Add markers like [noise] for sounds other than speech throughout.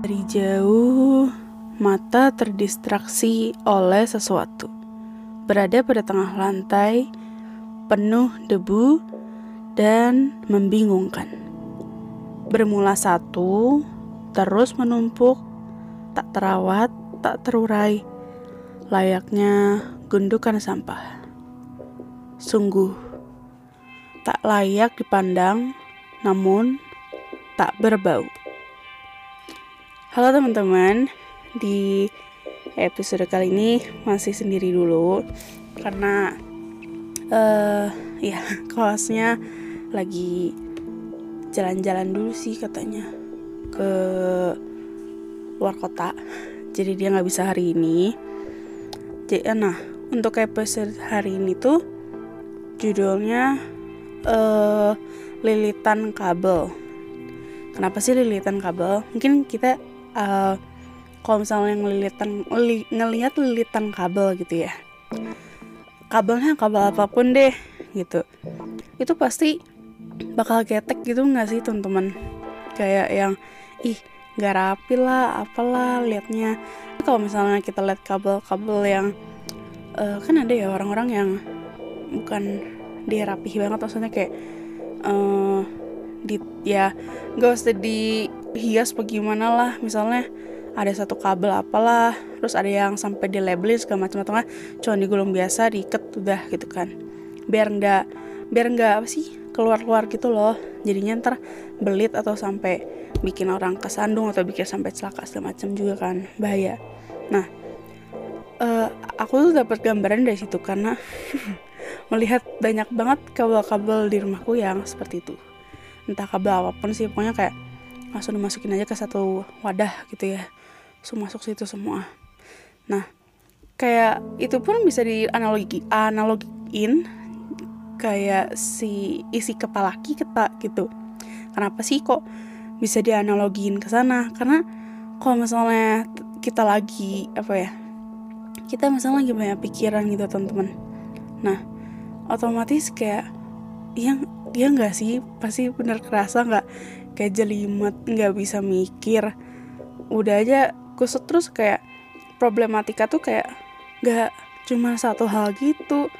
Dari jauh, mata terdistraksi oleh sesuatu. Berada pada tengah lantai, penuh debu dan membingungkan. Bermula satu, terus menumpuk, tak terawat, tak terurai, layaknya gundukan sampah. Sungguh, tak layak dipandang, namun tak berbau. Halo teman-teman, di episode kali ini masih sendiri dulu karena uh, ya [laughs] kelasnya lagi jalan-jalan dulu sih katanya ke luar kota. Jadi dia nggak bisa hari ini. Jadi nah untuk episode hari ini tuh judulnya uh, lilitan kabel. Kenapa sih lilitan kabel? Mungkin kita uh, kalau misalnya ngelilitan li, ngelihat lilitan kabel gitu ya. Kabelnya kabel apa pun deh gitu. Itu pasti bakal ketek gitu nggak sih teman-teman? Kayak yang ih nggak rapi lah apalah liatnya. Kalau misalnya kita lihat kabel-kabel yang uh, kan ada ya orang-orang yang bukan dia rapih banget maksudnya kayak uh, di ya gak usah dihias bagaimana lah. Misalnya ada satu kabel apalah terus ada yang sampai di labelin segala macam macam cuma digulung biasa diikat udah gitu kan. Biar nggak biar nggak apa sih keluar keluar gitu loh. Jadinya ntar belit atau sampai bikin orang kesandung atau bikin sampai celaka segala macam juga kan bahaya. Nah uh, aku tuh dapat gambaran dari situ karena [laughs] melihat banyak banget kabel-kabel di rumahku yang seperti itu entah kabel apa pun sih pokoknya kayak langsung dimasukin aja ke satu wadah gitu ya. Langsung masuk situ semua. Nah kayak itu pun bisa dianalogi analogin kayak si isi kepala kita gitu. Kenapa sih kok bisa dianalogin ke sana? Karena kalau misalnya kita lagi apa ya kita misalnya lagi banyak pikiran gitu teman-teman. Nah otomatis kayak yang ya nggak sih? Pasti bener kerasa nggak? Kayak jelimet nggak bisa mikir. Udah aja kusut terus kayak problematika tuh kayak nggak cuma satu hal gitu.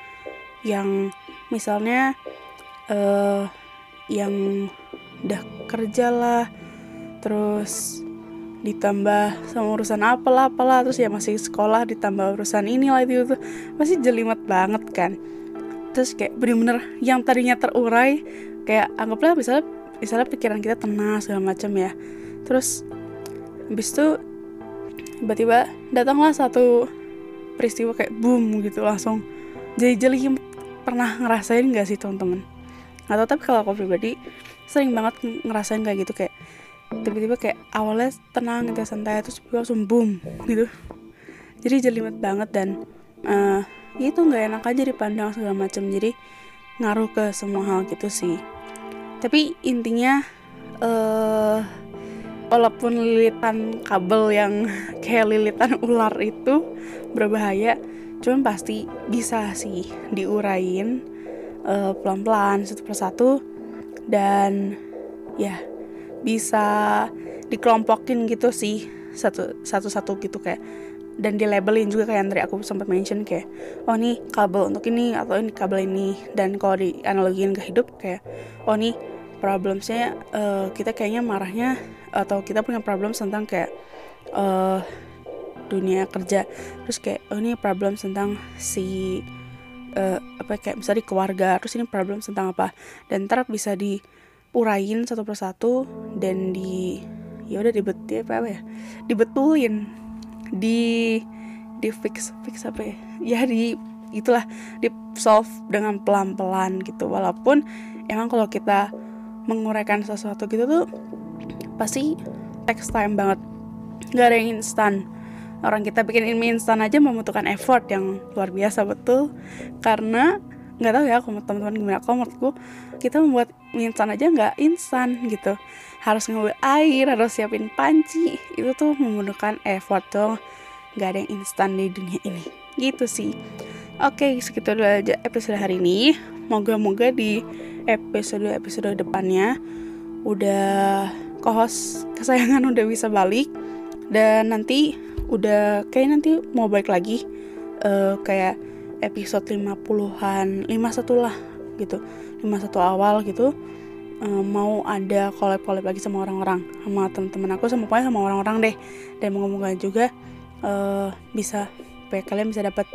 Yang misalnya uh, yang udah kerja lah terus ditambah sama urusan apalah apalah terus ya masih sekolah ditambah urusan ini lah itu. Tuh pasti jelimet banget kan terus kayak bener-bener yang tadinya terurai kayak anggaplah misalnya misalnya pikiran kita tenang segala macam ya. Terus habis itu tiba-tiba datanglah satu peristiwa kayak boom gitu langsung. Jadi jeli pernah ngerasain gak sih teman-teman? Atau tapi kalau aku pribadi sering banget ngerasain kayak gitu kayak tiba-tiba kayak awalnya tenang gitu santai terus langsung boom gitu. Jadi jelimet banget dan uh, itu nggak enak aja dipandang segala macam jadi ngaruh ke semua hal gitu sih. Tapi intinya uh, walaupun lilitan kabel yang [laughs] kayak lilitan ular itu berbahaya cuman pasti bisa sih diurain uh, pelan-pelan satu persatu dan ya bisa dikelompokin gitu sih satu satu satu gitu kayak dan di labelin juga kayak Andre aku sempat mention kayak oh ini kabel untuk ini atau ini kabel ini. Dan kalau di analogin ke hidup kayak oh ini problemsnya uh, kita kayaknya marahnya atau kita punya problem tentang kayak uh, dunia kerja. Terus kayak oh ini problem tentang si uh, apa kayak misalnya di keluarga terus ini problem tentang apa. Dan ntar bisa diurain satu persatu dan di ya udah dibet apa ya dibetulin di di fix fix apa ya? Ya di itulah di solve dengan pelan pelan gitu. Walaupun emang kalau kita menguraikan sesuatu gitu tuh pasti takes time banget. Nggak ada yang instan. Orang kita bikin ini instan aja membutuhkan effort yang luar biasa betul. Karena nggak tahu ya kalau teman-teman gimana. Kalau menurutku kita membuat mie instan aja nggak instan gitu. Harus ngambil air harus siapin panci. Itu tuh membutuhkan effort dong. Nggak ada yang instan di dunia ini. Gitu sih. Oke segitu dulu aja episode hari ini. Moga-moga di episode episode depannya udah kohos kesayangan udah bisa balik. Dan nanti udah kayak nanti mau balik lagi. Uh, kayak episode 50-an 51 lah gitu. 51 awal gitu uh, mau ada collab-collab lagi sama orang-orang sama teman-teman aku sama pokoknya sama orang-orang deh. Dan moga juga uh, bisa supaya kalian bisa dapat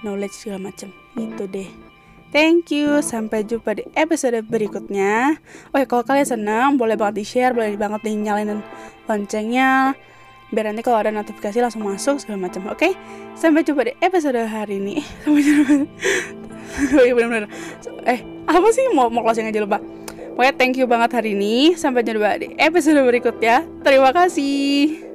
knowledge segala macam. Itu deh. Thank you, sampai jumpa di episode berikutnya. Ya, kalau kalian senang, boleh banget di share, boleh banget di nyalain loncengnya, biar nanti kalau ada notifikasi langsung masuk segala macam. Oke, okay? sampai jumpa di episode hari ini. [laughs] Sampai jumpa. [laughs] oh iya benar-benar. Eh, apa sih mau mau closing aja lupa. Pokoknya thank you banget hari ini. Sampai jumpa di episode berikutnya. Terima kasih.